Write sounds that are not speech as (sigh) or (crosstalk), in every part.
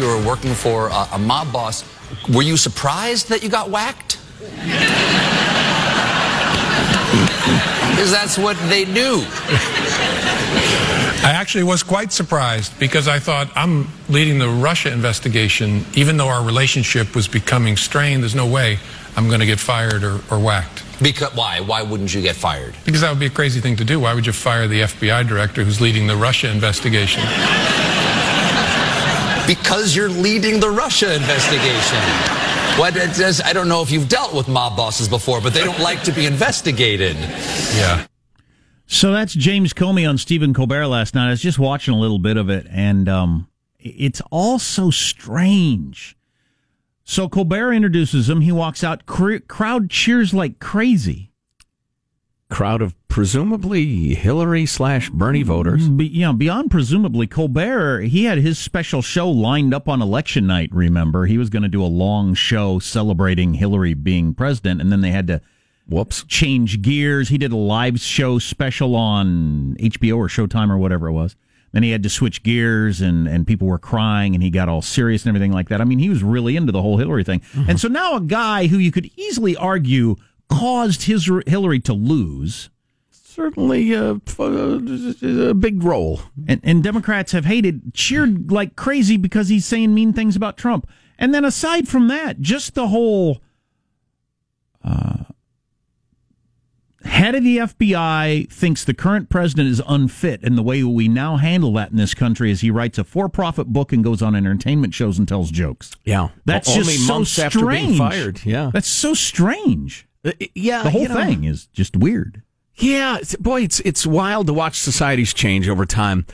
you were working for a, a mob boss, were you surprised that you got whacked? Because that's what they do. I actually was quite surprised because I thought I'm leading the Russia investigation. Even though our relationship was becoming strained, there's no way I'm going to get fired or, or whacked. Because why? Why wouldn't you get fired? Because that would be a crazy thing to do. Why would you fire the FBI director who's leading the Russia investigation? Because you're leading the Russia investigation. What it says, I don't know if you've dealt with mob bosses before, but they don't like to be investigated. Yeah. So that's James Comey on Stephen Colbert last night. I was just watching a little bit of it, and um, it's all so strange. So Colbert introduces him. He walks out. Cr- crowd cheers like crazy. Crowd of presumably Hillary slash Bernie voters. Be, you know, beyond presumably Colbert, he had his special show lined up on election night. Remember, he was going to do a long show celebrating Hillary being president, and then they had to Whoops. change gears. He did a live show special on HBO or Showtime or whatever it was. Then he had to switch gears and, and people were crying and he got all serious and everything like that. I mean, he was really into the whole Hillary thing. Mm-hmm. And so now a guy who you could easily argue caused his Hillary to lose. Certainly uh, uh, a big role. And, and Democrats have hated, cheered like crazy because he's saying mean things about Trump. And then aside from that, just the whole uh, head of the FBI thinks the current president is unfit, and the way we now handle that in this country is he writes a for-profit book and goes on entertainment shows and tells jokes. Yeah. That's Only just so strange. fired. Yeah. That's so strange. Uh, yeah. The whole you know, thing is just weird. Yeah, it's, boy, it's it's wild to watch societies change over time.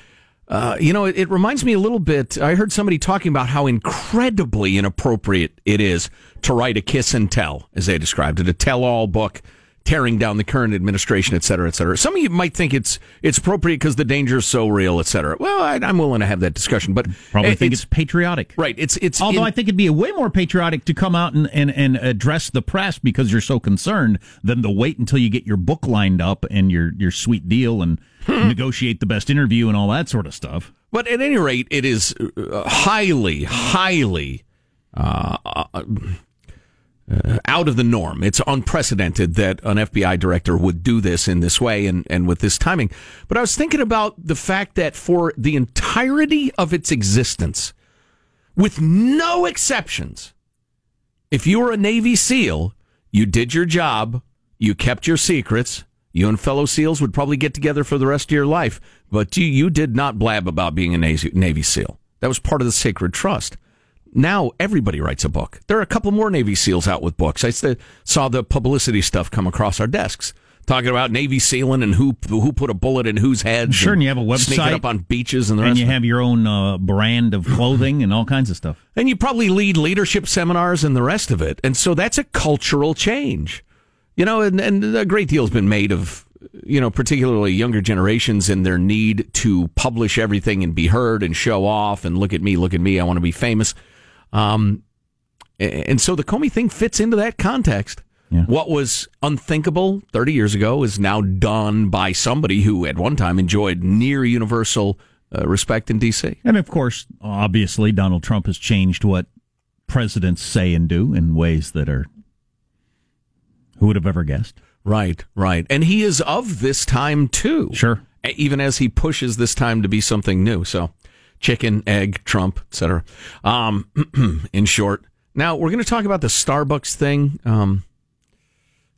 Uh, you know, it, it reminds me a little bit. I heard somebody talking about how incredibly inappropriate it is to write a kiss and tell, as they described it, a tell-all book tearing down the current administration, et cetera, et cetera. Some of you might think it's it's appropriate because the danger is so real, et cetera. Well, I, I'm willing to have that discussion, but Probably it- think it's, patriotic. right. It's it's Although in- I think it'd be a way more patriotic to come out and, and, and address the press because you're so concerned than to wait until you get your book lined up and your, your sweet deal and Hmm. negotiate the best interview and all that sort of stuff. But at any rate, it is uh, highly, highly uh, uh, out of the norm. It's unprecedented that an FBI director would do this in this way and, and with this timing. But I was thinking about the fact that for the entirety of its existence, with no exceptions, if you were a Navy SEAL, you did your job, you kept your secrets. You and fellow SEALs would probably get together for the rest of your life, but you, you did not blab about being a Navy, Navy SEAL. That was part of the sacred trust. Now everybody writes a book. There are a couple more Navy SEALs out with books. I saw the publicity stuff come across our desks talking about Navy SEAling and who who put a bullet in whose head. Sure, and you have a sneaking website. up on beaches and the And you have your own uh, brand of clothing and all kinds of stuff. and you probably lead leadership seminars and the rest of it. And so that's a cultural change, you know, and, and a great deal has been made of, you know, particularly younger generations and their need to publish everything and be heard and show off and look at me, look at me, I want to be famous. Um, and so the Comey thing fits into that context. Yeah. What was unthinkable 30 years ago is now done by somebody who at one time enjoyed near universal uh, respect in D.C. And of course, obviously, Donald Trump has changed what presidents say and do in ways that are. Who would have ever guessed? Right, right. And he is of this time too. Sure. Even as he pushes this time to be something new. So chicken, egg, Trump, etc. Um, (clears throat) in short. Now we're going to talk about the Starbucks thing. Um,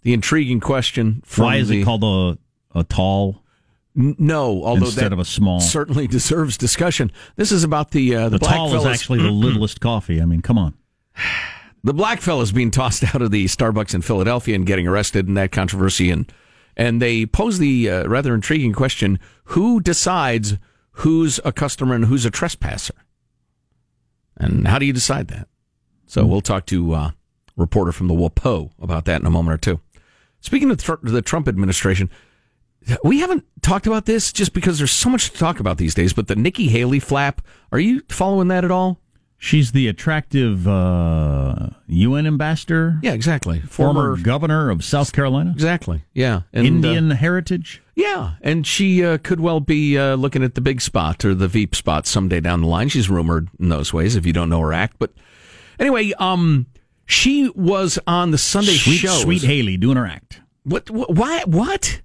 the intriguing question Why is the, it called a a tall N- No, although instead that of a small? certainly (laughs) deserves discussion. This is about the uh, the, The black tall is actually the (clears throat) littlest coffee. I mean, come on. the black fellas being tossed (laughs) out of the Starbucks in Philadelphia and getting arrested in that controversy, and and they pose the uh, rather intriguing question: Who decides who's a customer and who's a trespasser? And how do you decide that? So we'll talk to uh, a reporter from the WAPO about that in a moment or two. Speaking of the Trump administration, we haven't talked about this just because there's so much to talk about these days. But the Nikki Haley flap, are you following that at all? She's the attractive uh, UN ambassador, Yeah, exactly. former, governor of South Carolina, Exactly. Yeah. And, uh, Indian heritage. yeah, and she uh, could well be uh, looking at the big spot or the Veep spot someday down the line. She's rumored in those ways if you don't know her act. But anyway, um, she was on the Sunday Sweet, shows. sweet Haley doing her act. What? What? Why, what?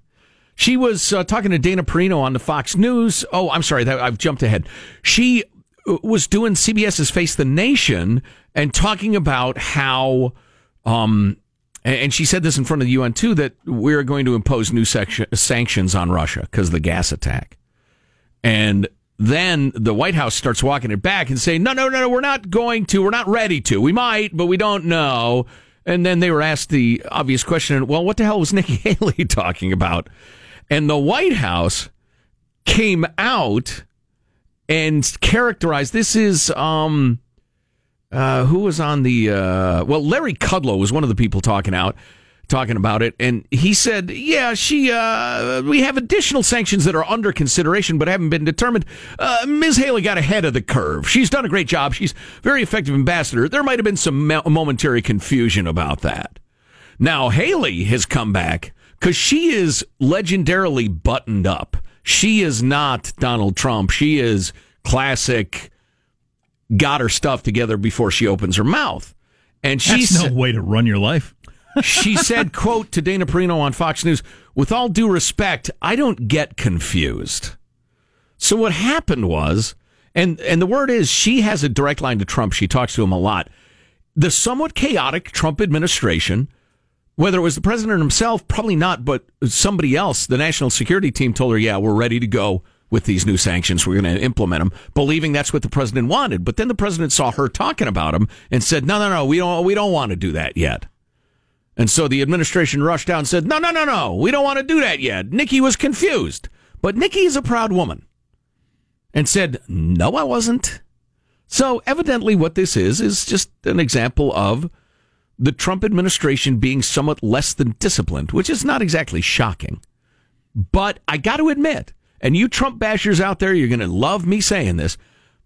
She was uh, talking to Dana Perino on the Fox News. Oh, I'm sorry, that, I've jumped ahead. She uh, was doing CBS's Face the Nation and talking about how, um, and she said this in front of the UN too, that we're going to impose new section, sanctions on Russia because of the gas attack. And then the White House starts walking it back and saying, no, no, no, no, we're not going to. We're not ready to. We might, but we don't know. And then they were asked the obvious question, well, what the hell was Nikki (laughs) Haley talking about? And the White House came out and characterized this is um uh who was on the uh well Larry Kudlow was one of the people talking out talking about it and he said yeah she uh we have additional sanctions that are under consideration but haven't been determined. Uh Ms. Haley got ahead of the curve. She's done a great job. She's very effective ambassador. There might have been some mo- momentary confusion about that. Now Haley has come back because she is legendarily buttoned up. She is not Donald Trump. She is classic. Got her stuff together before she opens her mouth, and she's That's no way to run your life. she (laughs) said, "quote to Dana Perino on Fox News: With all due respect, I don't get confused." So what happened was, and and the word is, she has a direct line to Trump. She talks to him a lot. The somewhat chaotic Trump administration, whether it was the president himself, probably not, but somebody else, the national security team told her, "Yeah, we're ready to go." With these new sanctions, we're going to implement them, believing that's what the president wanted. But then the president saw her talking about them and said, "No, no, no, we don't, we don't want to do that yet." And so the administration rushed out and said, no, no, no, no, we don't want to do that yet. Nikki was confused. But Nikki is a proud woman and said, no, I wasn't. So evidently what this is, is just an example of the Trump administration being somewhat less than disciplined, which is not exactly shocking. But I got to admit, and you Trump bashers out there, you're going to love me saying this,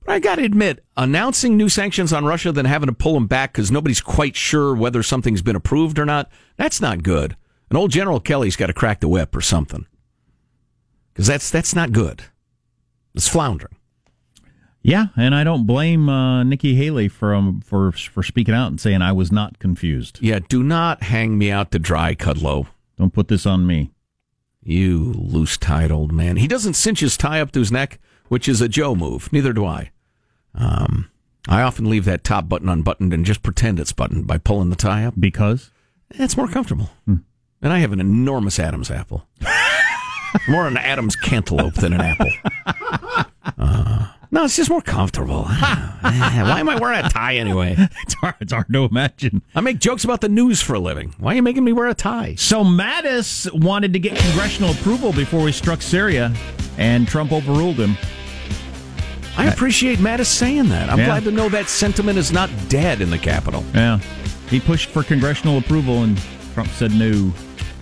but I got to admit, announcing new sanctions on Russia, then having to pull them back because nobody's quite sure whether something's been approved or not, that's not good. And old General Kelly's got to crack the whip or something. Because that's, that's not good. It's floundering. Yeah, and I don't blame uh, Nikki Haley from for for speaking out and saying I was not confused. Yeah, do not hang me out to dry, Kudlow. Don't put this on me. You loose tied old man. He doesn't cinch his tie up to his neck, which is a Joe move. Neither do I. Um, I often leave that top button unbuttoned and just pretend it's buttoned by pulling the tie up. Because It's more comfortable. And I have an enormous Adam's apple. (laughs) more an Adam's cantaloupe than an apple. (laughs) Uh, no, it's just more comfortable. (laughs) Ah, eh, why am I wearing a tie anyway? (laughs) it's hard, it's hard to imagine. I make jokes about the news for a living. Why are you making me wear a tie? So Mattis wanted to get congressional approval before we struck Syria, and Trump overruled him. I appreciate Mattis saying that. I'm Yeah. glad to know that sentiment is not dead in the Capitol. Yeah, he pushed for congressional approval, and Trump said no.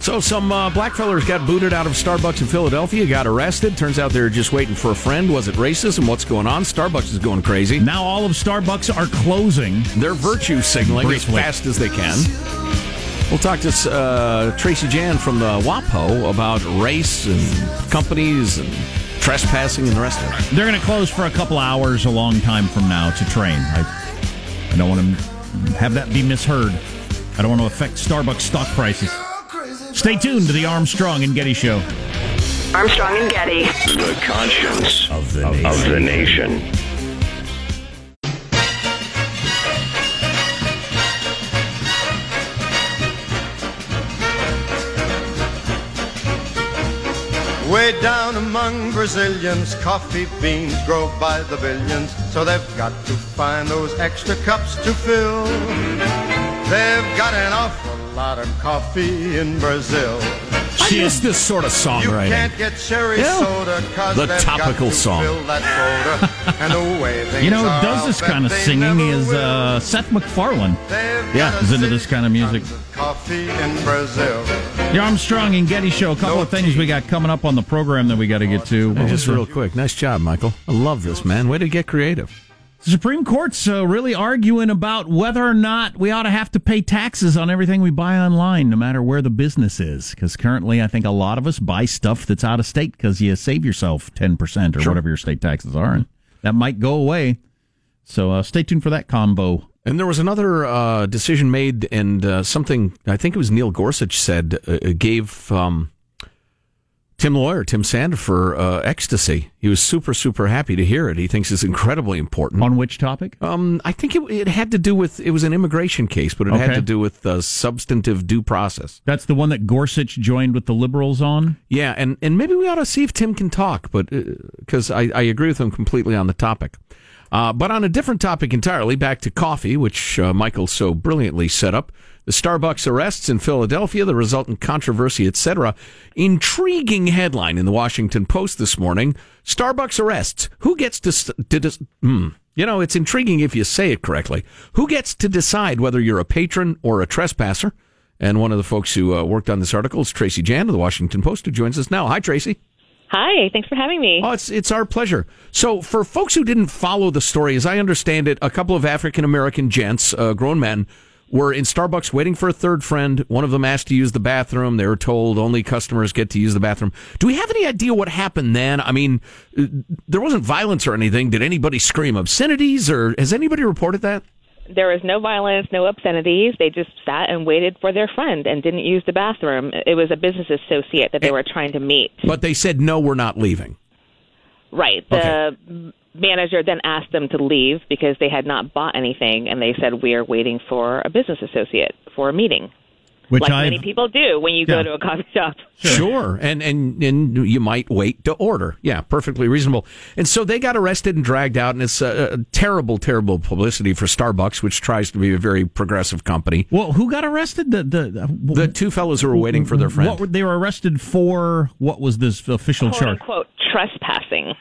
So some uh, blackfellas got booted out of Starbucks in Philadelphia, got arrested. Turns out they were just waiting for a friend. Was it racist? What's going on? Starbucks is going crazy. Now all of Starbucks are closing. They're virtue signaling Briefly. as fast as they can. We'll talk to uh, Tracy Jan from the WAPO about race and companies and trespassing and the rest of it. They're going to close for a couple hours a long time from now to train. I, I don't want to have that be misheard. I don't want to affect Starbucks stock prices. Stay tuned to the Armstrong and Getty Show. Armstrong and Getty. The conscience of the nation. Of the nation. Way down among Brazilians, coffee beans grow by the billions, so they've got to find those extra cups to fill. They've got an awful lot of coffee in Brazil. I miss this sort of You songwriting. can't get cherry Yeah. soda cause The topical got to song. fill that soda. (laughs) and the You know, who does this kind of singing is uh, Seth MacFarlane. Yeah, got he's into this kind of music. of Coffee in Brazil. The Armstrong and Getty Show. A couple No of things we got coming up on the program that we got to get to. Hey, just real quick. Nice job, Michael. I love this, man. Way to get creative. The Supreme Court's uh, really arguing about whether or not we ought to have to pay taxes on everything we buy online, no matter where the business is. Because currently, I think a lot of us buy stuff that's out of state because you save yourself 10% or whatever your state taxes are. And that might go away. So uh, stay tuned for that combo. And there was another uh, decision made, and uh, something I think it was Neil Gorsuch said uh, gave um, Tim Lawyer, Tim Sandefur, uh, ecstasy. He was super, super happy to hear it. He thinks it's incredibly important. On which topic? Um, I think it, it had to do with it was an immigration case, but it had to do with uh, substantive due process. That's the one that Gorsuch joined with the liberals on? Yeah, and, and maybe we ought to see if Tim can talk, but because I, I agree with him completely on the topic. Uh, but on a different topic entirely, back to coffee, which uh, Michael so brilliantly set up. The Starbucks arrests in Philadelphia, the resultant controversy, etc. Intriguing headline in the Washington Post this morning. Starbucks arrests. Who gets to, to dis- hmm. You know, it's intriguing if you say it correctly. Who gets to decide whether you're a patron or a trespasser? And one of the folks who uh, worked on this article is Tracy Jan of the Washington Post, who joins us now. Hi, Tracy. Hi, thanks for having me. Oh, it's it's our pleasure. So, for folks who didn't follow the story, as I understand it, a couple of African American gents, uh, grown men, were in Starbucks waiting for a third friend. One of them asked to use the bathroom. They were told only customers get to use the bathroom. Do we have any idea what happened then? I mean, uh, there wasn't violence or anything. Did anybody scream obscenities, or has anybody reported that? There was no violence, no obscenities. They just sat and waited for their friend and didn't use the bathroom. It was a business associate that they were trying to meet. But they said no, we're not leaving. Right. The manager then asked them to leave because they had not bought anything, and they said, We are waiting for a business associate for a meeting. Which like I've- many people do when you Yeah. go to a coffee shop. Sure. And, and and you might wait to order. Yeah, perfectly reasonable. And so they got arrested and dragged out, and it's a, a terrible, terrible publicity for Starbucks, which tries to be a very progressive company. Well, who got arrested? The the, uh, The two fellows who were waiting for their friend. What were, they were arrested for? What was this official Quote charge? unquote trespassing.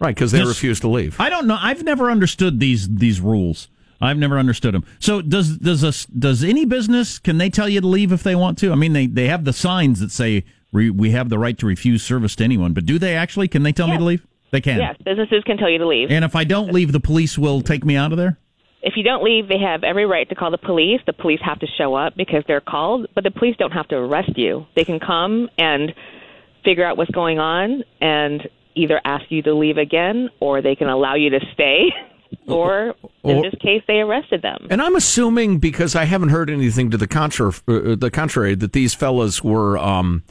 Right, because they This- refused to leave. I don't know. I've never understood these these rules. I've never understood them. So does does a, does any business can they tell you to leave if they want to? I mean, they they have the signs that say we, we have the right to refuse service to anyone, but do they actually? Can they tell me to leave? They can. Yes, businesses can tell you to leave. And if I don't leave, the police will take me out of there. if you don't leave, they have every right to call the police. The police have to show up because they're called, but the police don't have to arrest you. They can come and figure out what's going on and either ask you to leave again or they can allow you to stay. (laughs) Or in this case, they arrested them. And I'm assuming because I haven't heard anything to the contrary, uh, the contrary that these fellas were um,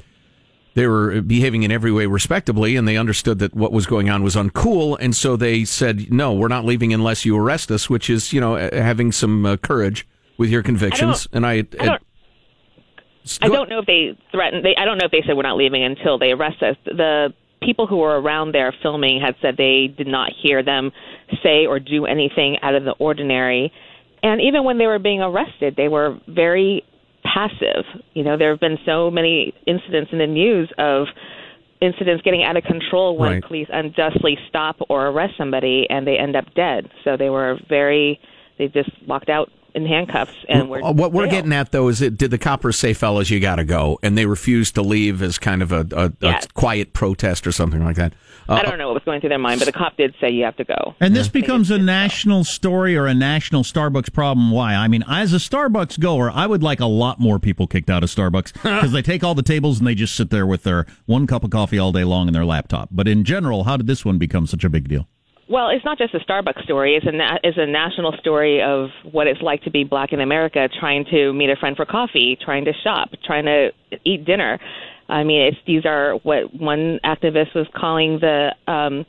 they were behaving in every way respectably, and they understood that what was going on was uncool, and so they said, "No, we're not leaving unless you arrest us," which is you know uh, having some uh, courage with your convictions. and I, I don't, I don't know if they threatened. They, I don't know if they said we're not leaving until they arrest us. The people who were around there filming had said they did not hear them say or do anything out of the ordinary. And even when they were being arrested, they were very passive. You know, there have been so many incidents in the news of incidents getting out of control when Right. police unjustly stop or arrest somebody and they end up dead. So they were very. They just walked out in handcuffs and were Uh, what we're jailed. getting at though is it did the coppers say fellas you got to go and they refused to leave as kind of a, a, Yes. a quiet protest or something like that uh, I don't know what was going through their mind, but the cop did say you have to go. And this becomes a national story or a national Starbucks problem. Why? I mean, as a Starbucks goer, I would like a lot more people kicked out of Starbucks (laughs) because they take all the tables and they just sit there with their one cup of coffee all day long and their laptop. But in general, how did this one become such a big deal? Well, it's not just a Starbucks story. It's a na- it's a national story of what it's like to be black in America, trying to meet a friend for coffee, trying to shop, trying to eat dinner. I mean, it's these are what one activist was calling the um,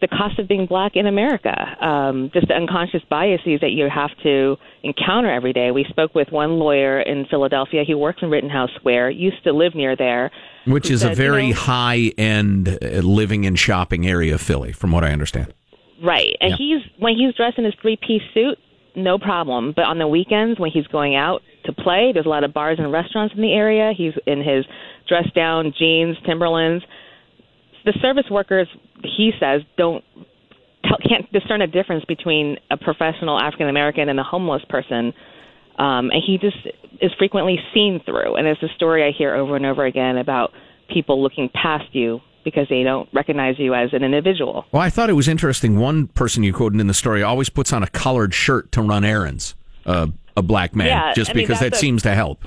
the cost of being black in America. Um, just the unconscious biases that you have to encounter every day. We spoke with one lawyer in Philadelphia. He works in Rittenhouse Square. Used to live near there. which is a said, you very know- high end living and shopping area of Philly from what I understand Right. And Yeah. he's when he's dressed in his three piece suit, no problem. But on the weekends when he's going out to play, there's a lot of bars and restaurants in the area. He's in his dress down jeans, Timberlands. The service workers, he says, don't tell, can't discern a difference between a professional African American and a homeless person. Um, and he just is frequently seen through. And it's a story I hear over and over again about people looking past you because they don't recognize you as an individual. Well, I thought it was interesting. One person you quoted in the story always puts on a collared shirt to run errands. Uh, a black man, Yeah, just I mean, because that a- seems to help.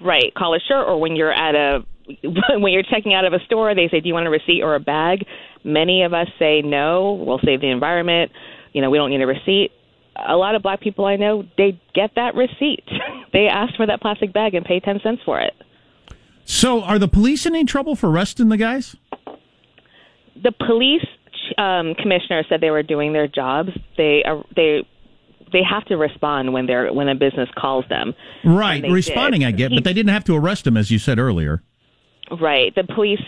Right, collar shirt, or when you're at a (laughs) when you're checking out of a store, they say, "Do you want a receipt or a bag?" Many of us say no. We'll save the environment. You know, we don't need a receipt. A lot of black people I know, they get that receipt. (laughs) they ask for that plastic bag and pay ten cents for it. So, are the police in any trouble for arresting the guys? The police um, commissioner said they were doing their jobs. They are they they have to respond when they're when a business calls them. Right, responding, did. I get, but they didn't have to arrest him, as you said earlier. Right. The police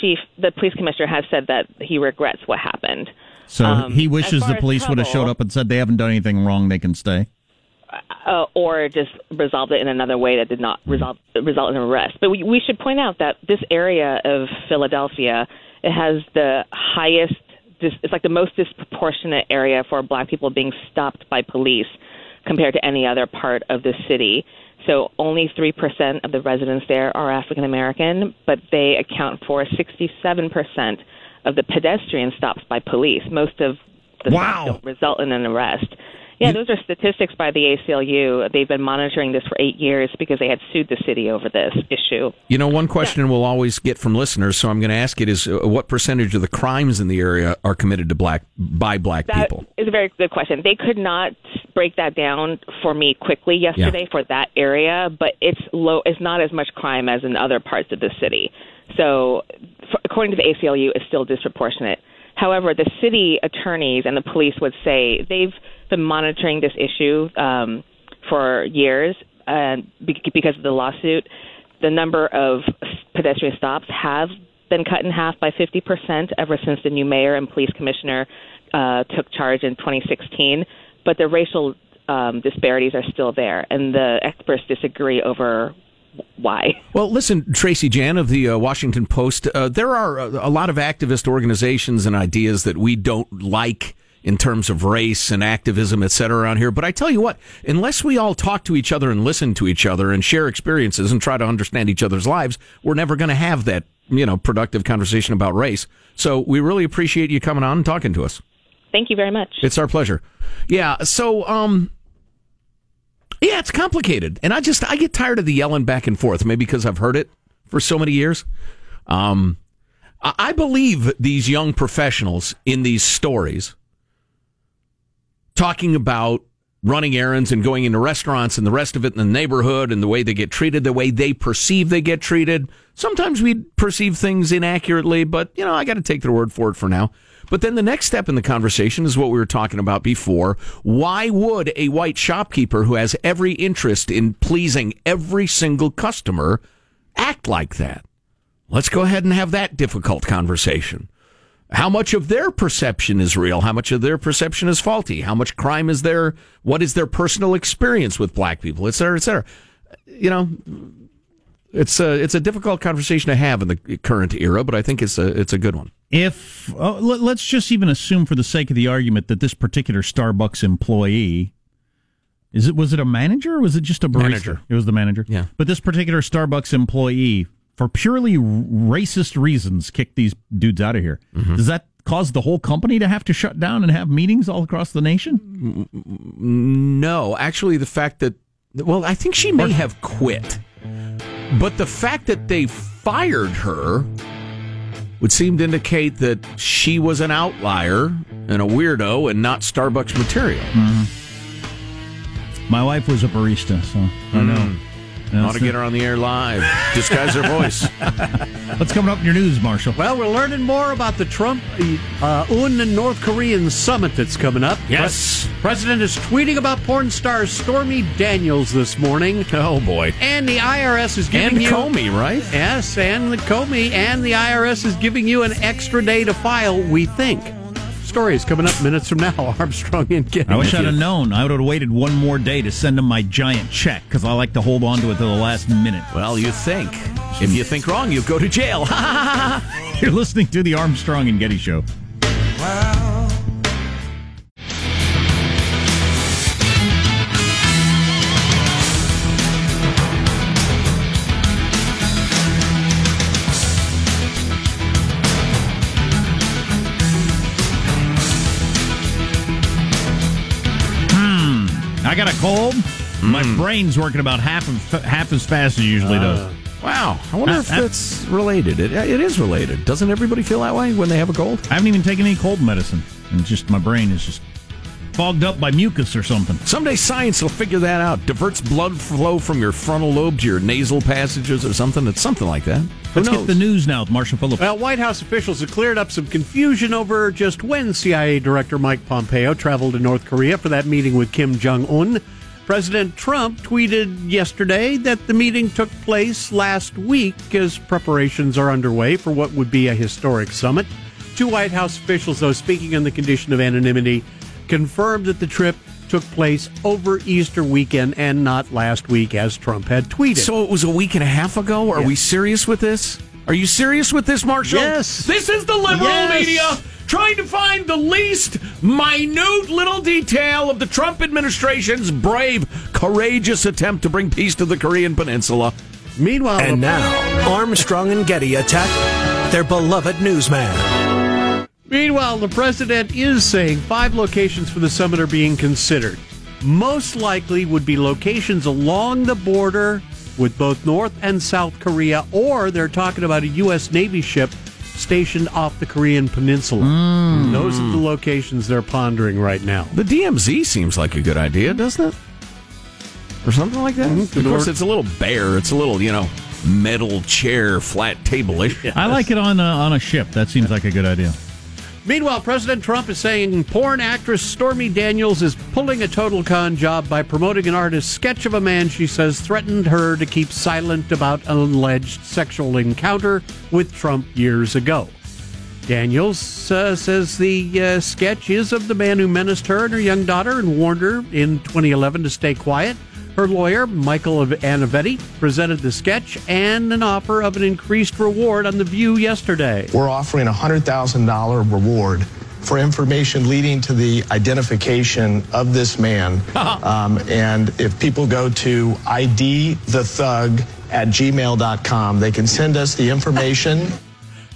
chief, the police commissioner, has said that he regrets what happened. So Um, he wishes the police would have showed up and said they haven't done anything wrong, they can stay. Uh, or just resolved it in another way that did not result result in arrest. But we, we should point out that this area of Philadelphia it has the highest. Dis, it's like the most disproportionate area for Black people being stopped by police compared to any other part of the city. So only three percent of the residents there are African American, but they account for sixty-seven percent of the pedestrian stops by police. Most of the Wow. stops don't result in an arrest. Yeah, those are statistics by the ACLU. They've been monitoring this for eight years because they had sued the city over this issue. You know, one question we'll always get from listeners, so I'm going to ask it: is uh, what percentage of the crimes in the area are committed to black by black That people? is a very good question. They could not break that down for me quickly yesterday for that area, but it's low. It's not as much crime as in other parts of the city. So, for, according to the ACLU, it's still disproportionate. However, the city attorneys and the police would say they've been monitoring this issue um, for years, and because of the lawsuit, the number of pedestrian stops have been cut in half by 50% ever since the new mayor and police commissioner uh, took charge in 2016. But the racial um, disparities are still there, and the experts disagree over why. Well, listen, Tracy Jan of the uh, Washington Post, uh, there are a, a lot of activist organizations and ideas that we don't like in terms of race and activism, et cetera, around here. But I tell you what, unless we all talk to each other and listen to each other and share experiences and try to understand each other's lives, we're never going to have that, you know, productive conversation about race. So we really appreciate you coming on and talking to us. Thank you very much. It's our pleasure. Yeah. So, um, yeah, it's complicated, and I just I get tired of the yelling back and forth. Maybe because I've heard it for so many years. Um, I I believe these young professionals in these stories talking about running errands and going into restaurants and the rest of it in the neighborhood and the way they get treated, the way they perceive they get treated. Sometimes we perceive things inaccurately, but you know, I got to take their word for it for now. But then the next step in the conversation is what we were talking about before. Why would a white shopkeeper who has every interest in pleasing every single customer act like that? Let's go ahead and have that difficult conversation. How much of their perception is real? How much of their perception is faulty? How much crime is there? What is their personal experience with black people, et cetera, et cetera? You know, it's a it's a difficult conversation to have in the current era, but I think it's a it's a good one. If oh, let- let's just even assume, for the sake of the argument, that this particular Starbucks employee is it was it a manager or was it just a barista? Manager. It was the manager. Yeah. But this particular Starbucks employee, for purely racist reasons, kicked these dudes out of here. Mm-hmm. Does that cause the whole company to have to shut down and have meetings all across the nation? Mm, no, actually, the fact that well, I think she may have quit, but the fact that they fired her would seem to indicate that she was an outlier and a weirdo and not Starbucks material. Mm-hmm. My wife was a barista, so I know. Mm. Hmm. Ought to get her on the air live. (laughs) Disguise her voice. What's coming up in your news, Marshall? Well, we're learning more about the Trump uh, Un and North Korean summit that's coming up. Yes. Pre- President is tweeting about porn star Stormy Daniels this morning. Oh boy. And the IRS is giving And you Comey, right? Yes, and the Comey and the IRS is giving you an extra day to file. We think. Story is coming up minutes from now. (laughs) Armstrong and Getty. I wish I'd have known. I would have waited one more day to send him my giant check because I like to hold on to it to the last minute. Well, you think. If you think wrong, you go to jail. (laughs) You're listening to the Armstrong and Getty Show. I got a cold. My brain's working about half of, half as fast as it usually does. Wow. I wonder Uh, if uh, that's related. It, it is related. Doesn't everybody feel that way when they have a cold? I haven't even taken any cold medicine, and just my brain is just fogged up by mucus or something. Someday science will figure that out. Diverts blood flow from your frontal lobe to your nasal passages or something. It's something like that. Who Let's knows? get the news now with Marshall Phillips. Well, White House officials have cleared up some confusion over just when CIA Director Mike Pompeo traveled to North Korea for that meeting with Kim Jong un. President Trump tweeted yesterday that the meeting took place last week as preparations are underway for what would be a historic summit. Two White House officials, though speaking on the condition of anonymity, confirmed that the trip took place over Easter weekend and not last week as Trump had tweeted. So it was a week and a half ago? Are Yeah. we serious with this? Are you serious with this, Marshall? Yes. This is the liberal Yes. media trying to find the least minute little detail of the Trump administration's brave, courageous attempt to bring peace to the Korean Peninsula. Meanwhile, And now, Armstrong and Getty attack their beloved newsman. Meanwhile, the president is saying five locations for the summit are being considered. Most likely would be locations along the border with both North and South Korea, or they're talking about a U.S. Navy ship stationed off the Korean Peninsula. Hmm. Those are the locations they're pondering right now. The DMZ seems like a good idea, doesn't it? Or something like that. Mm-hmm. Of course, it's a little bare. It's a little, you know, metal chair, flat table-ish. I like it on a, on a ship. That seems like a good idea. Meanwhile, President Trump is saying porn actress Stormy Daniels is pulling a total con job by promoting an artist's sketch of a man she says threatened her to keep silent about an alleged sexual encounter with Trump years ago. Daniels uh, says the uh, sketch is of the man who menaced her and her young daughter and warned her in 2011 to stay quiet. Her lawyer, Michael Avenatti, presented the sketch and an offer of an increased reward on The View yesterday. We're offering a $100,000 reward for information leading to the identification of this man. (laughs) um, and if people go to idthethug at gmail.com, they can send us the information. (laughs)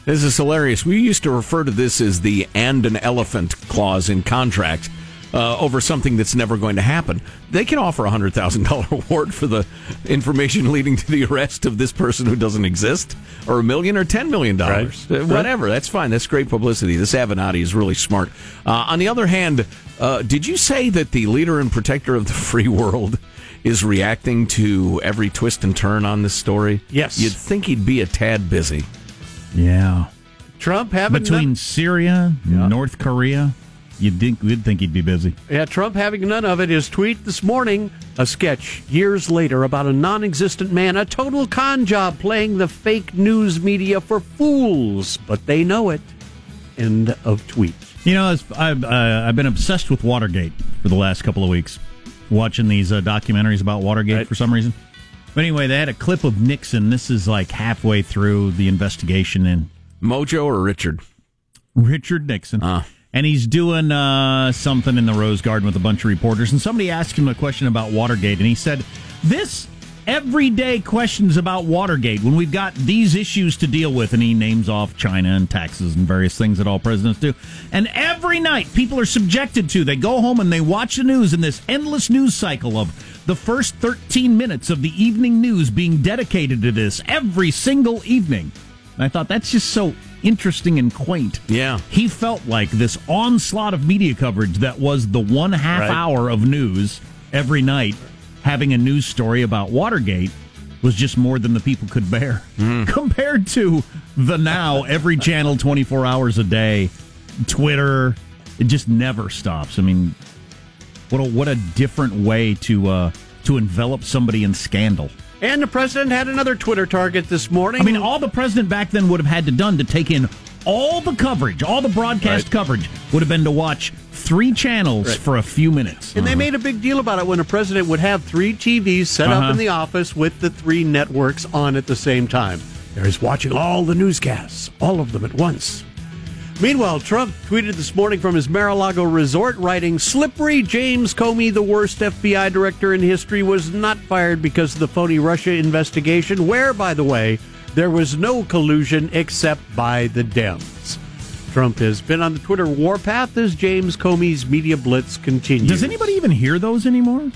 This is hilarious. We used to refer to this as the and an elephant clause in contracts uh, over something that's never going to happen. They can offer a hundred thousand dollar (laughs) reward for the information leading to the arrest of this person who doesn't exist, or a million or ten million dollars, Right. Uh, whatever. That's fine. That's great publicity. This Avenatti is really smart. Uh, on the other hand, uh, did you say that the leader and protector of the (laughs) free world? Is reacting to every twist and turn on this story. Yes. You'd think he'd be a tad busy. Yeah. Trump having Between none, Syria, North Korea, you'd think, you'd think he'd be busy. yeah, Trump having none of it. His tweet this morning, a sketch years later about a non-existent man, a total con job playing the fake news media for fools, but they know it. End of tweet. You know, I've, uh, I've been obsessed with Watergate for the last couple of weeks, watching these uh, documentaries about Watergate Right. for some reason. But anyway, they had a clip of Nixon. This is like halfway through the investigation, and Mojo or Richard? Richard Nixon. And he's doing uh, something in the Rose Garden with a bunch of reporters. And somebody asked him a question about Watergate. And he said, This everyday questions about Watergate when we've got these issues to deal with. And he names off China and taxes and various things that all presidents do. And every night people are subjected to, they go home and they watch the news in this endless news cycle of the first 13 minutes of the evening news being dedicated to this every single evening. And I thought that's just so interesting and quaint. Yeah. He felt like this onslaught of media coverage that was the one half Right. hour of news every night, having a news story about Watergate was just more than the people could bear. (laughs) Compared to the now, every channel 24 hours a day, Twitter, it just never stops. I mean, what a, what a different way to uh, to envelop somebody in scandal. And the president had another Twitter target this morning. I mean, all the president back then would have had to done to take in all the coverage, all the broadcast Right. coverage would have been to watch three channels Right. for a few minutes. And they made a big deal about it when a president would have three TVs set Uh-huh. up in the office with the three networks on at the same time. There he's watching all the newscasts, all of them at once. Meanwhile, Trump tweeted this morning from his Mar-a-Lago resort, writing, "Slippery James Comey, the worst FBI director in history, was not fired because of the phony Russia investigation, where, by the way, there was no collusion except by the Dems." Trump has been on the Twitter warpath as James Comey's media blitz continues. Does anybody even hear those anymore?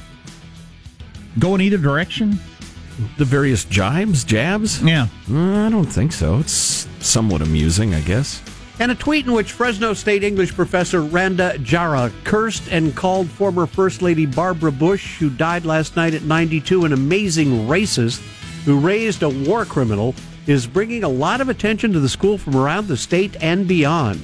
Go in either direction? The various jibes, jabs? Yeah. Uh, I don't think so. It's somewhat amusing, I guess. And a tweet in which Fresno State English professor Randa Jarrar cursed and called former First Lady Barbara Bush, who died last night at 92, an amazing racist who raised a war criminal, is bringing a lot of attention to the school from around the state and beyond.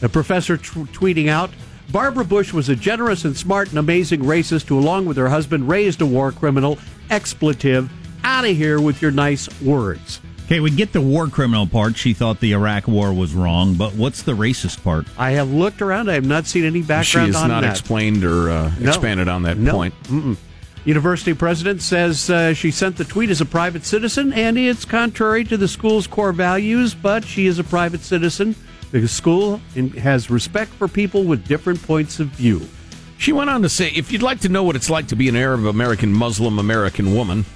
The professor t- tweeting out, Barbara Bush was a generous and smart and amazing racist who, along with her husband, raised a war criminal. Expletive. Out of here with your nice words. Okay, we get the war criminal part. She thought the Iraq war was wrong, but what's the racist part? I have looked around. I have not seen any background. She has on not that. explained or uh, No. expanded on that No. point. Mm-mm. University president says uh, she sent the tweet as a private citizen, and it's contrary to the school's core values. But she is a private citizen. The school has respect for people with different points of view. She went on to say, if you'd like to know what it's like to be an Arab American Muslim American woman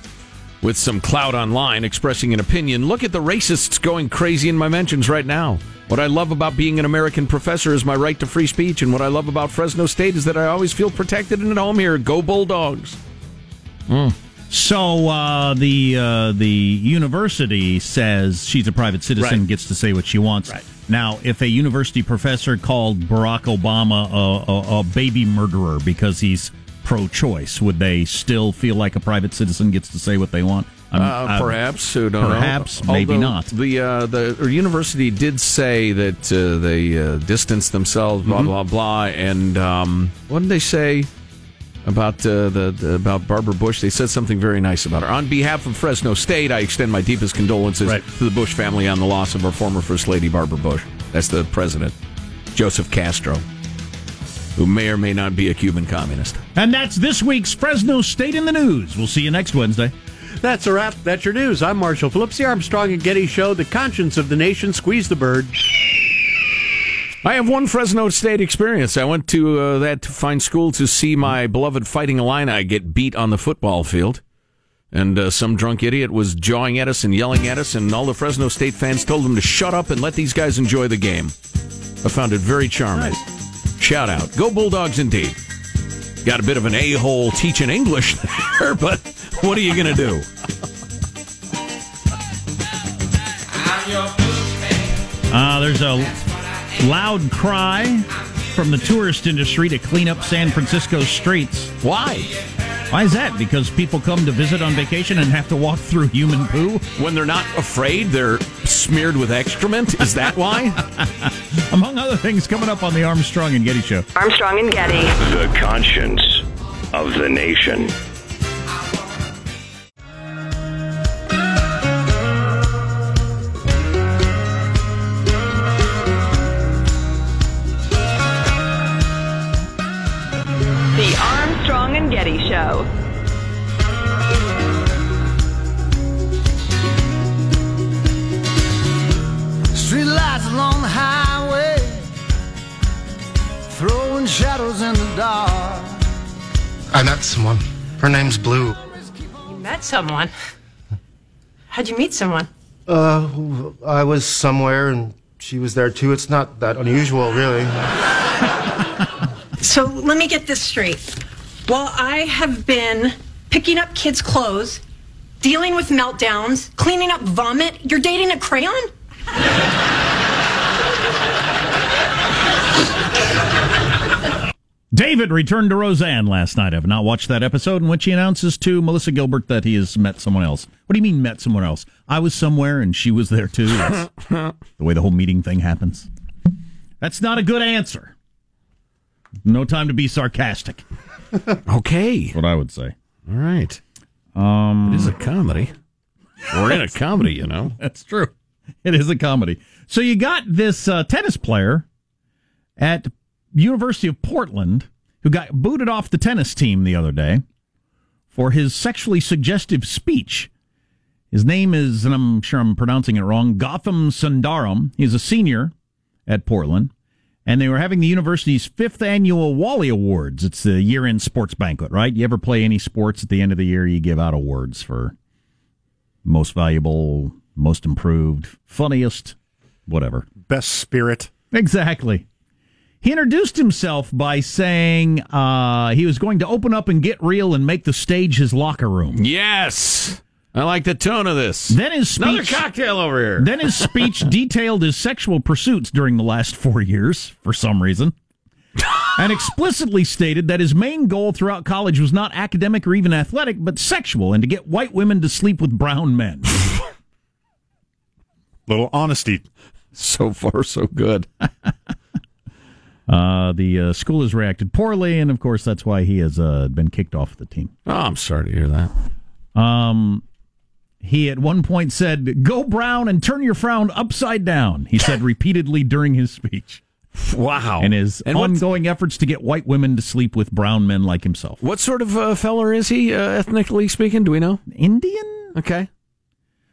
with some clout online expressing an opinion, look at the racists going crazy in my mentions right now. What I love about being an American professor is my right to free speech, and what I love about Fresno State is that I always feel protected and at home here. Go Bulldogs. So uh, the uh, the university says she's a private citizen, Right. gets to say what she wants. Now, if a university professor called Barack Obama a, a, a baby murderer because he's pro-choice, would they still feel like a private citizen gets to say what they want? Uh, perhaps, who don't know. perhaps, maybe Although not. The uh, the university did say that uh, they uh, distanced themselves, blah Mm-hmm. blah blah. And um, what did they say about uh, the, the about Barbara Bush? They said something very nice about her. On behalf of Fresno State, I extend my deepest condolences Right. to the Bush family on the loss of our former First Lady Barbara Bush. That's the president, Joseph Castro, who may or may not be a Cuban communist. And that's this week's Fresno State in the News. We'll see you next Wednesday. That's a wrap. That's your news. I'm Marshall Phillips, the Armstrong and Getty Show, the conscience of the nation. Squeeze the bird. I have one Fresno State experience. I went to uh, that fine school to see my beloved Fighting Illini get beat on the football field. And uh, some drunk idiot was jawing at us and yelling at us, and all the Fresno State fans told him to shut up and let these guys enjoy the game. I found it very charming. Shout out. Go Bulldogs indeed. Got a bit of an a hole teaching English (laughs) there, but what are you going to do? Uh, there's a loud cry from the tourist industry to clean up San Francisco's streets. Why? Why is that? Because people come to visit on vacation and have to walk through human poo? When they're not afraid, they're smeared with excrement? Is that why? (laughs) Among other things, coming up on the Armstrong and Getty Show. Armstrong and Getty. The conscience of the nation. Someone. Her name's Blue. You met someone. How'd you meet someone? Uh, I was somewhere and she was there too. It's not that unusual, really. So let me get this straight. While I have been picking up kids' clothes, dealing with meltdowns, cleaning up vomit, you're dating a crayon? David returned to Roseanne last night. I have not watched that episode in which he announces to Melissa Gilbert that he has met someone else. What do you mean, met someone else? I was somewhere and she was there too. That's (laughs) the way the whole meeting thing happens. That's not a good answer. No time to be sarcastic. (laughs) Okay. What I would say. All right. Um, It is a comedy. We're in a comedy, you know. (laughs) That's true. It is a comedy. So you got this uh, tennis player at University of Portland who got booted off the tennis team the other day for his sexually suggestive speech. His name is, and I'm sure I'm pronouncing it wrong, Gautam Sundaram. He's a senior at Portland, and they were having the university's fifth annual Wally Awards. It's the year-end sports banquet, right? You ever play any sports at the end of the year? You give out awards for most valuable, most improved, funniest, whatever. Best spirit. Exactly. He introduced himself by saying uh, he was going to open up and get real and make the stage his locker room. Yes. I like the tone of this. Then his speech, Another cocktail over here. Then his speech (laughs) detailed his sexual pursuits during the last four years for some reason, (laughs) and explicitly stated that his main goal throughout college was not academic or even athletic, but sexual, and to get white women to sleep with brown men. (laughs) Little honesty. So far, so good. Uh, the uh, school has reacted poorly, and of course, that's why he has uh, been kicked off the team. Oh, I'm sorry to hear that. Um, he at one point said, "Go brown and turn your frown upside down." He said (laughs) repeatedly during his speech. Wow. And his And ongoing efforts to get white women to sleep with brown men like himself. What sort of uh, feller is he, uh, ethnically speaking? Do we know? Indian. Okay.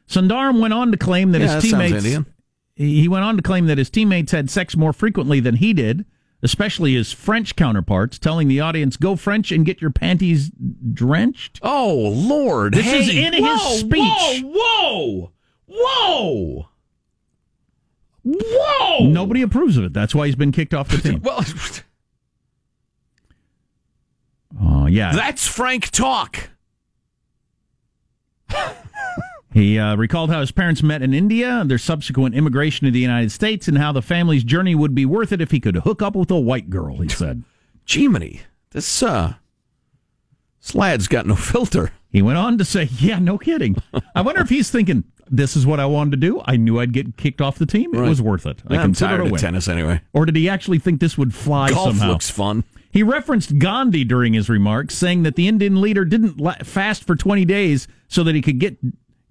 Sundaram went on to claim that Yeah, his that teammates. Indian. He went on to claim that his teammates had sex more frequently than he did, especially his French counterparts, telling the audience, "Go French and get your panties drenched." Oh Lord! This is Hey, in his whoa, speech. Whoa! Whoa! Whoa! Nobody approves of it. That's why he's been kicked off the (laughs) team. Well, (laughs) Oh yeah. that's frank talk. (laughs) He uh, recalled how his parents met in India, their subsequent immigration to the United States, and how the family's journey would be worth it if he could hook up with a white girl. He said. (laughs) Jiminy, this uh, this lad's got no filter. He went on to say, "Yeah, no kidding. I wonder if he's thinking this is what I wanted to do. I knew I'd get kicked off the team. It Right. was worth it. I I'm tired of tennis anyway. Or did he actually think this would fly Golf somehow? looks fun. He referenced Gandhi during his remarks, saying that the Indian leader didn't fast for 20 days so that he could get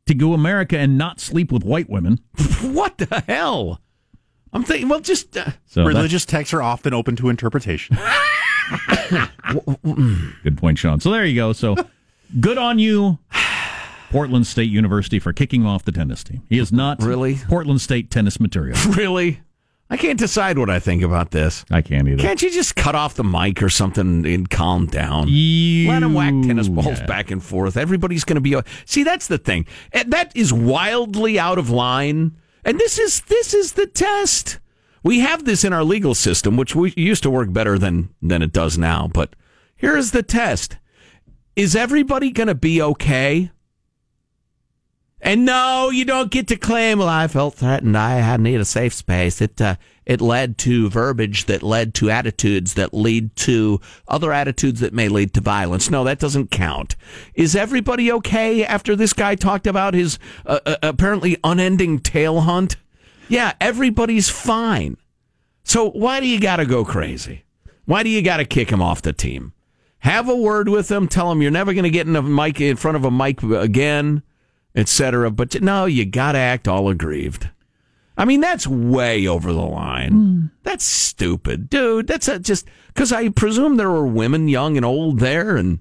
to go America and not sleep with white women. (laughs) What the hell? I'm thinking. Well, just uh, So Religious texts are often open to interpretation. (laughs) Good point, Sean. So there you go. So good on you, Portland State University, for kicking off the tennis team. He is not Really? Portland State tennis material. (laughs) really. I can't decide what I think about this. I can't either. Can't you just cut off the mic or something and calm down? Let him whack tennis balls yeah. back and forth. Everybody's going to be. See, that's the thing. Eh, That is wildly out of line. And this is this is the test. We have this in our legal system, which we used to work better than than it does now. But here's the test: Is everybody going to be okay? And no, you don't get to claim. Well, I felt threatened. I had need a safe space. It uh, it led to verbiage that led to attitudes that lead to other attitudes that may lead to violence. No, that doesn't count. Is everybody okay after this guy talked about his uh, uh, apparently unending tail hunt? Yeah, everybody's fine. So why do you got to go crazy? Why do you got to kick him off the team? Have a word with him. Tell him you're never going to get in a mic in front of a mic again, etc. But no, you got to act all aggrieved. I mean, that's way over the line. That's stupid, dude. That's a, just because I presume there were women, young and old, there, and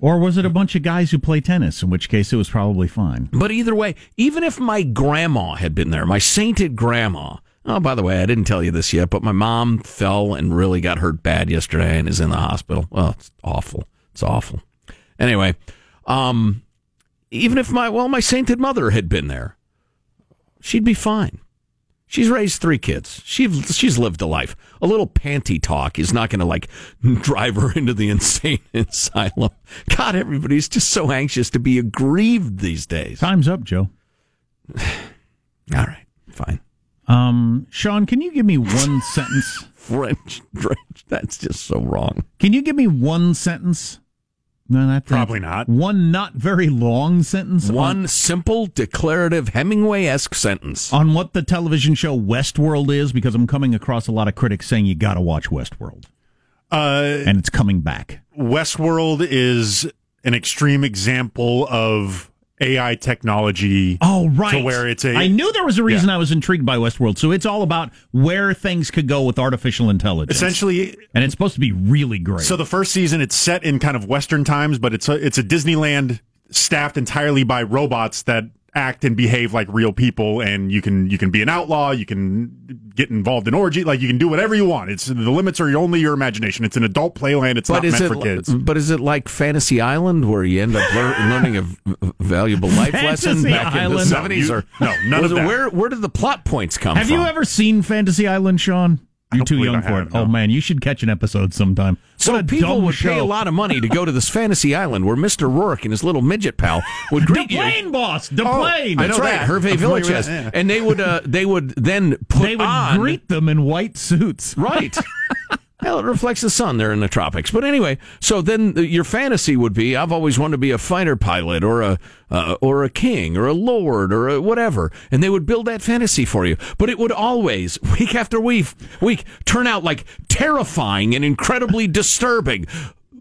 Or was it a bunch of guys who play tennis? In which case, it was probably fine. But either way, even if my grandma had been there, my sainted grandma. Oh, by the way, I didn't tell you this yet, but my mom fell and really got hurt bad yesterday and is in the hospital. Well, it's awful. It's awful. Anyway, um, even if my well, my sainted mother had been there, she'd be fine. She's raised three kids. She's she's lived a life. A little panty talk is not going to like (laughs) drive her into the insane (laughs) asylum. God, everybody's just so anxious to be aggrieved these days. Time's up, Joe. (sighs) All right, fine. Um, Sean, can you give me one (laughs) sentence? French. That's just so wrong. Can you give me one sentence? No, not that. Probably not. One not very long sentence. One simple, declarative, Hemingway esque sentence. on, on what the television show Westworld is, because I'm coming across a lot of critics saying you got to watch Westworld, Uh, and it's coming back. Westworld is an extreme example of AI technology. Oh, right. To where it's a. I knew there was a reason I was intrigued by Westworld. So it's all about where things could go with artificial intelligence. Essentially, and it's supposed to be really great. So the first season, it's set in kind of Western times, but it's a, it's a Disneyland staffed entirely by robots that act and behave like real people, and you can you can be an outlaw, you can get involved in orgy, like you can do whatever you want. It's the limits are only your imagination. It's an adult playland. It's not is meant it for kids. But is it like Fantasy Island where you end up lear- learning a v- valuable life lesson Fantasy back in the Island? seventies? No, Or no, none of that. Where where did the plot points come from? Have from? you ever seen Fantasy Island, Sean? You're too young for it. no. Oh man, you should catch an episode sometime. So people would show. pay a lot of money to go to this (laughs) fantasy island where Mr. Rourke and his little midget pal would greet you. plane boss, the Oh, plane. I know That's right, that. Hervé I'm familiar with Villechaize. yeah. And they would uh, they would then put They would on greet them in white suits. Right. (laughs) Well, it reflects the sun there in the tropics. But anyway, so then the- your fantasy would be: I've always wanted to be a fighter pilot, or a uh, or a king, or a lord, or a whatever, and they would build that fantasy for you. But it would always, (laughs) week after week, week turn out like terrifying and incredibly (laughs) disturbing.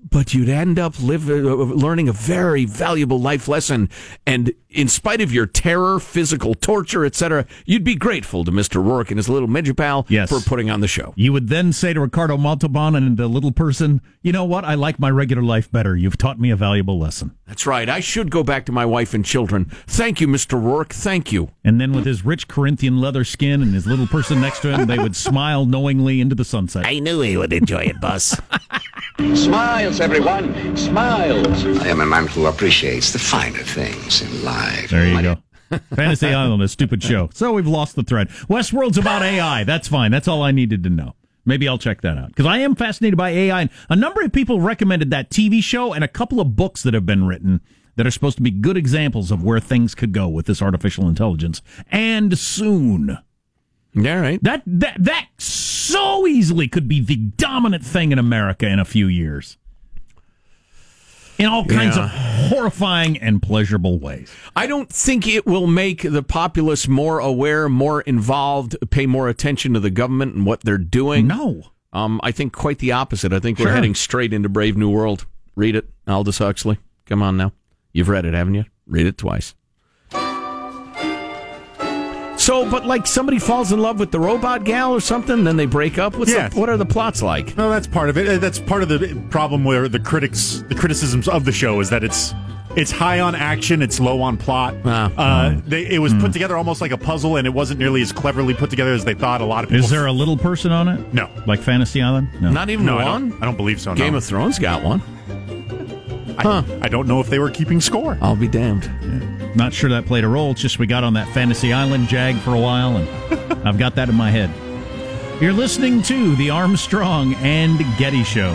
But you'd end up live, uh, learning a very valuable life lesson, and in spite of your terror, physical torture, etc., you'd be grateful to Mister Rourke and his little midget pal Yes. for putting on the show. You would then say to Ricardo Montalban and the little person, "You know what? I like my regular life better. You've taught me a valuable lesson." That's right. I should go back to my wife and children. Thank you, Mr. Rourke. Thank you. And then with his rich Corinthian leather skin and his little person next to him, they would smile knowingly into the sunset. I knew he would enjoy it, boss. (laughs) Smiles, everyone. Smiles. I am a man who appreciates the finer things in life. There you go. Fantasy Island, is a stupid show. So we've lost the thread. Westworld's about AI. That's fine. That's all I needed to know. Maybe I'll check that out because I am fascinated by AI. And a number of people recommended that TV show and a couple of books that have been written that are supposed to be good examples of where things could go with this artificial intelligence. And soon. Yeah, right. That that that so easily could be the dominant thing in America in a few years. In all kinds Yeah. of horrifying and pleasurable ways. I don't think it will make the populace more aware, more involved, pay more attention to the government and what they're doing. No. Um, I think quite the opposite. I think we're heading straight into Brave New World. Read it, Aldous Huxley. Come on now. You've read it, haven't you? Read it twice. So, but like somebody falls in love with the robot gal or something, then they break up. What's Yes. the, what are the plots like? No, that's part of it. Uh, That's part of the problem where the critics, the criticisms of the show is that it's it's high on action, it's low on plot. Ah. uh, they, it was put together almost like a puzzle, and it wasn't nearly as cleverly put together as they thought. A lot of people. Is there a little person on it? No. Like Fantasy Island? No. Not even no, I one. don't, I don't believe so. Game no. of Thrones got one. I, I don't know if they were keeping score. I'll be damned. Not sure that played a role. It's just we got on that Fantasy Island jag for a while, and (laughs) I've got that in my head. You're listening to the Armstrong and Getty Show.